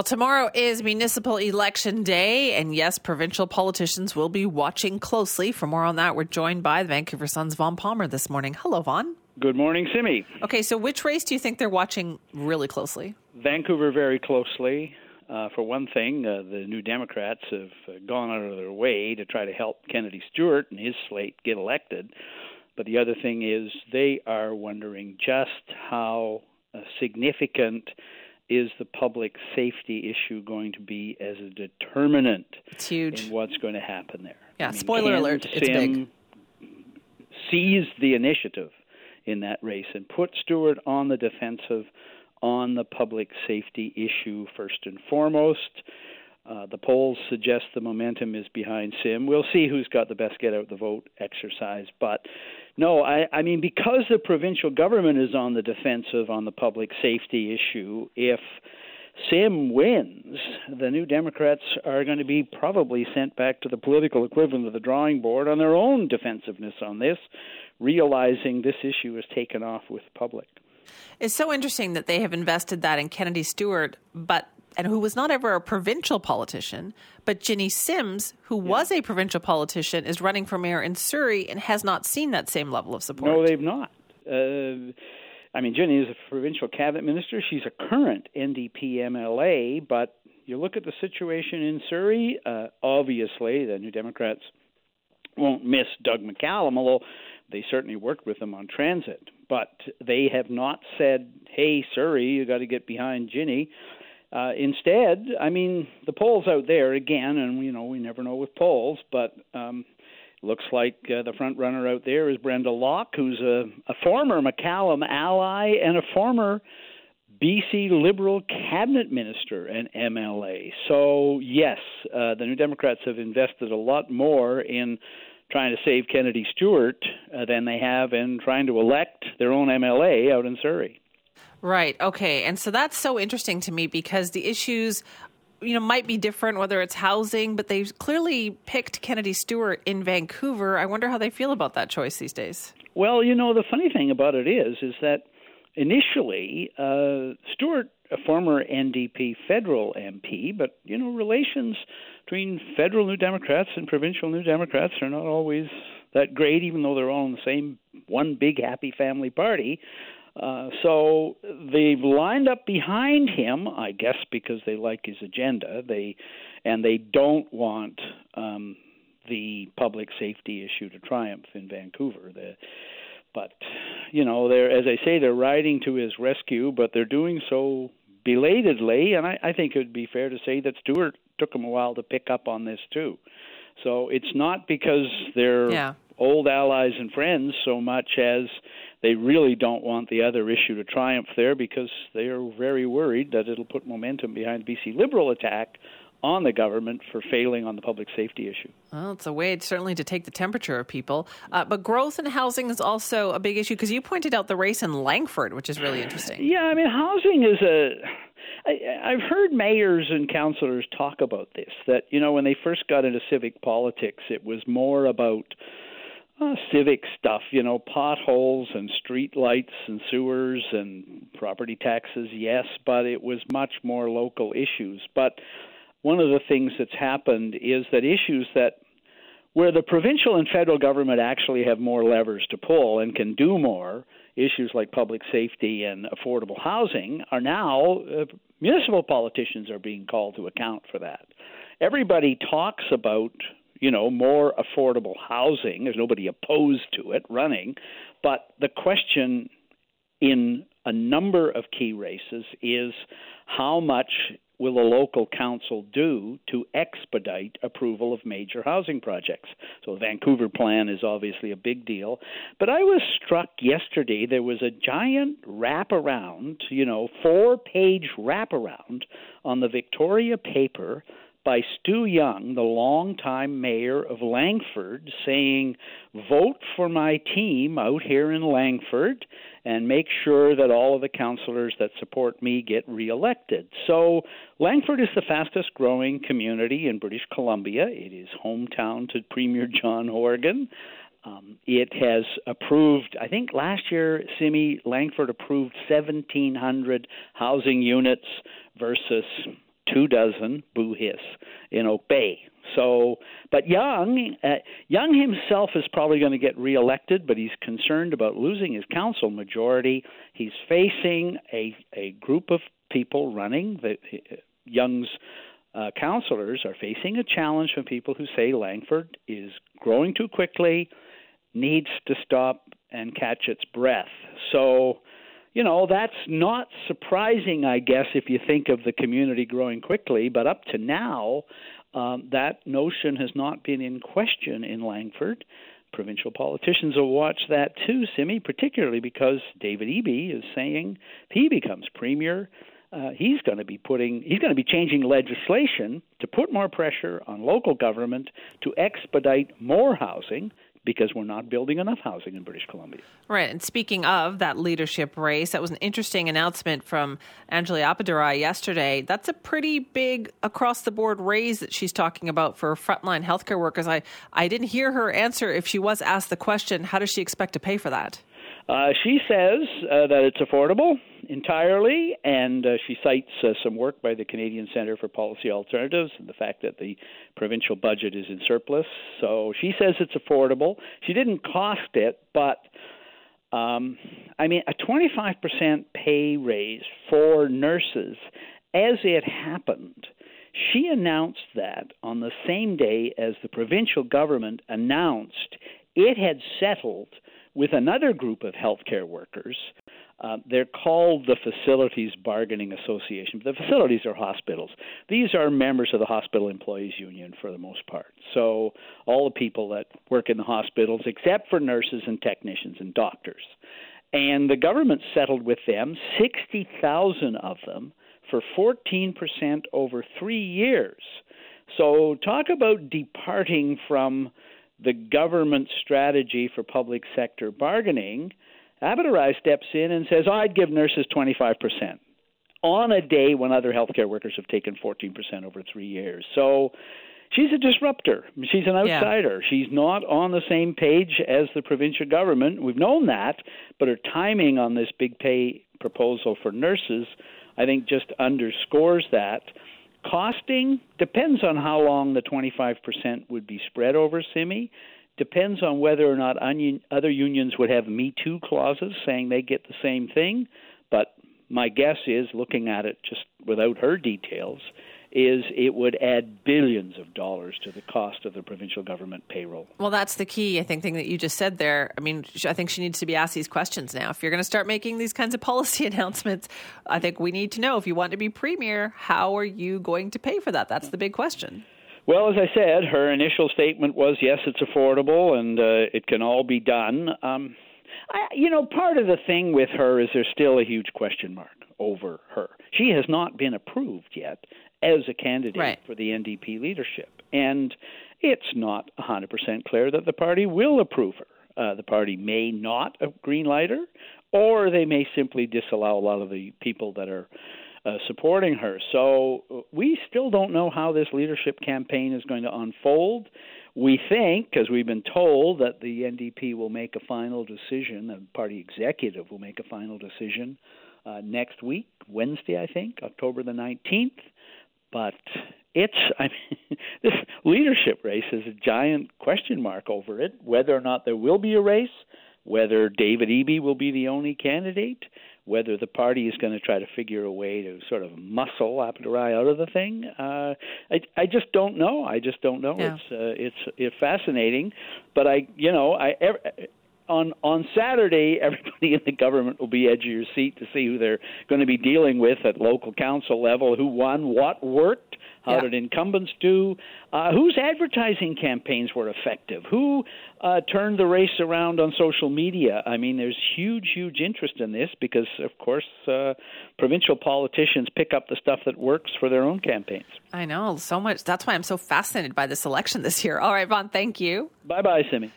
Well, tomorrow is municipal election day, and yes, provincial politicians will be watching closely. For more on that, we're joined by the Vancouver Sun's Vaughn Palmer this morning. Hello, Vaughn. Good morning, Simi. Okay, so which race do you think they're watching really closely? Vancouver very closely. Uh, for one thing, uh, the New Democrats have uh, gone out of their way to try to help Kennedy Stewart and his slate get elected. But the other thing is they are wondering just how uh, significant is the public safety issue going to be as a determinant it's huge. in what's going to happen there? Yeah, I mean, spoiler alert, it's Sim big. Seize the initiative in that race and put Stewart on the defensive on the public safety issue first and foremost. Uh, the polls suggest the momentum is behind Sim. We'll see who's got the best get out the vote exercise. But no, I, I mean, because the provincial government is on the defensive on the public safety issue, if Sim wins, the New Democrats are going to be probably sent back to the political equivalent of the drawing board on their own defensiveness on this, realizing this issue is taken off with public. It's so interesting that they have invested that in Kennedy Stewart, but and who was not ever a provincial politician, but Jinny Sims, who yeah. was a provincial politician, is running for mayor in Surrey and has not seen that same level of support. No, they've not. Uh, I mean, Jinny is a provincial cabinet minister. She's a current NDP MLA, but you look at the situation in Surrey, uh, obviously the New Democrats won't miss Doug McCallum, although they certainly worked with him on transit. But they have not said, hey, Surrey, you got to get behind Jinny. Uh, instead, I mean, the polls out there again, and you know we never know with polls, but um, looks like uh, the front runner out there is Brenda Locke, who's a, a former McCallum ally and a former BC Liberal cabinet minister and MLA. So yes, uh, the New Democrats have invested a lot more in trying to save Kennedy Stewart uh, than they have in trying to elect their own MLA out in Surrey. Right. Okay. And so that's so interesting to me because the issues you know might be different whether it's housing but they've clearly picked kennedy stewart in vancouver i wonder how they feel about that choice these days well you know the funny thing about it is is that initially uh, stewart a former ndp federal mp but you know relations between federal new democrats and provincial new democrats are not always that great even though they're all in the same one big happy family party uh, so they've lined up behind him, I guess, because they like his agenda. They and they don't want um, the public safety issue to triumph in Vancouver. The, but you know, they're as I say, they're riding to his rescue, but they're doing so belatedly. And I, I think it would be fair to say that Stewart took him a while to pick up on this too. So it's not because they're yeah. old allies and friends so much as they really don't want the other issue to triumph there because they are very worried that it'll put momentum behind the BC Liberal attack on the government for failing on the public safety issue. Well, it's a way certainly to take the temperature of people. Uh, but growth in housing is also a big issue because you pointed out the race in Langford, which is really interesting. Yeah, I mean, housing is a. I, I've heard mayors and councillors talk about this. That you know, when they first got into civic politics, it was more about civic stuff, you know, potholes and street lights and sewers and property taxes, yes, but it was much more local issues. But one of the things that's happened is that issues that where the provincial and federal government actually have more levers to pull and can do more, issues like public safety and affordable housing are now uh, municipal politicians are being called to account for that. Everybody talks about you know, more affordable housing. There's nobody opposed to it running. But the question in a number of key races is how much will a local council do to expedite approval of major housing projects? So the Vancouver plan is obviously a big deal. But I was struck yesterday there was a giant wraparound, you know, four page wraparound on the Victoria paper by Stu Young, the longtime mayor of Langford, saying, Vote for my team out here in Langford and make sure that all of the councillors that support me get reelected. So, Langford is the fastest growing community in British Columbia. It is hometown to Premier John Horgan. Um, it has approved, I think last year, Simi Langford approved 1,700 housing units versus two dozen boo hiss in Oak Bay. So, but Young, uh, Young himself is probably going to get reelected, but he's concerned about losing his council majority. He's facing a a group of people running the Young's uh, councillors are facing a challenge from people who say Langford is growing too quickly, needs to stop and catch its breath. So, you know, that's not surprising, I guess, if you think of the community growing quickly. But up to now, um, that notion has not been in question in Langford. Provincial politicians will watch that too, Simi, particularly because David Eby is saying if he becomes premier, uh, he's going to be putting he's going to be changing legislation to put more pressure on local government to expedite more housing because we're not building enough housing in British Columbia. Right. And speaking of that leadership race, that was an interesting announcement from Anjali Appadurai yesterday. That's a pretty big across the board raise that she's talking about for frontline healthcare workers. I, I didn't hear her answer if she was asked the question, how does she expect to pay for that? Uh, she says uh, that it's affordable entirely, and uh, she cites uh, some work by the Canadian Centre for Policy Alternatives and the fact that the provincial budget is in surplus. So she says it's affordable. She didn't cost it, but um, I mean, a 25% pay raise for nurses as it happened. She announced that on the same day as the provincial government announced it had settled with another group of healthcare workers. Uh, they're called the Facilities Bargaining Association. The facilities are hospitals. These are members of the Hospital Employees Union for the most part. So, all the people that work in the hospitals, except for nurses and technicians and doctors. And the government settled with them, 60,000 of them, for 14% over three years. So, talk about departing from the government strategy for public sector bargaining, Appadurai steps in and says, I'd give nurses 25% on a day when other healthcare workers have taken 14% over three years. So she's a disruptor. She's an outsider. Yeah. She's not on the same page as the provincial government. We've known that, but her timing on this big pay proposal for nurses, I think, just underscores that. Costing depends on how long the 25% would be spread over Simi. Depends on whether or not other unions would have Me Too clauses saying they get the same thing. But my guess is, looking at it just without her details, is it would add billions of dollars to the cost of the provincial government payroll. Well, that's the key, I think, thing that you just said there. I mean, I think she needs to be asked these questions now. If you're going to start making these kinds of policy announcements, I think we need to know if you want to be premier, how are you going to pay for that? That's the big question. Well, as I said, her initial statement was yes, it's affordable and uh, it can all be done. Um, I, you know, part of the thing with her is there's still a huge question mark over her. She has not been approved yet as a candidate right. for the NDP leadership. And it's not 100% clear that the party will approve her. Uh, the party may not greenlight her, or they may simply disallow a lot of the people that are uh, supporting her. So uh, we still don't know how this leadership campaign is going to unfold. We think, because we've been told, that the NDP will make a final decision, the party executive will make a final decision uh, next week, Wednesday, I think, October the 19th. But it's I mean this leadership race is a giant question mark over it whether or not there will be a race whether David Eby will be the only candidate whether the party is going to try to figure a way to sort of muscle Appadurai out of the thing uh I I just don't know. I just don't know. Yeah. it's uh, it's it's fascinating. But I you know I on on Saturday, everybody in the government will be edge of your seat to see who they're going to be dealing with at local council level, who won, what worked, how yeah. did incumbents do, uh, whose advertising campaigns were effective, who uh, turned the race around on social media. I mean, there's huge, huge interest in this because, of course, uh, provincial politicians pick up the stuff that works for their own campaigns. I know so much. That's why I'm so fascinated by this election this year. All right, Vaughn, thank you. Bye bye, Simi.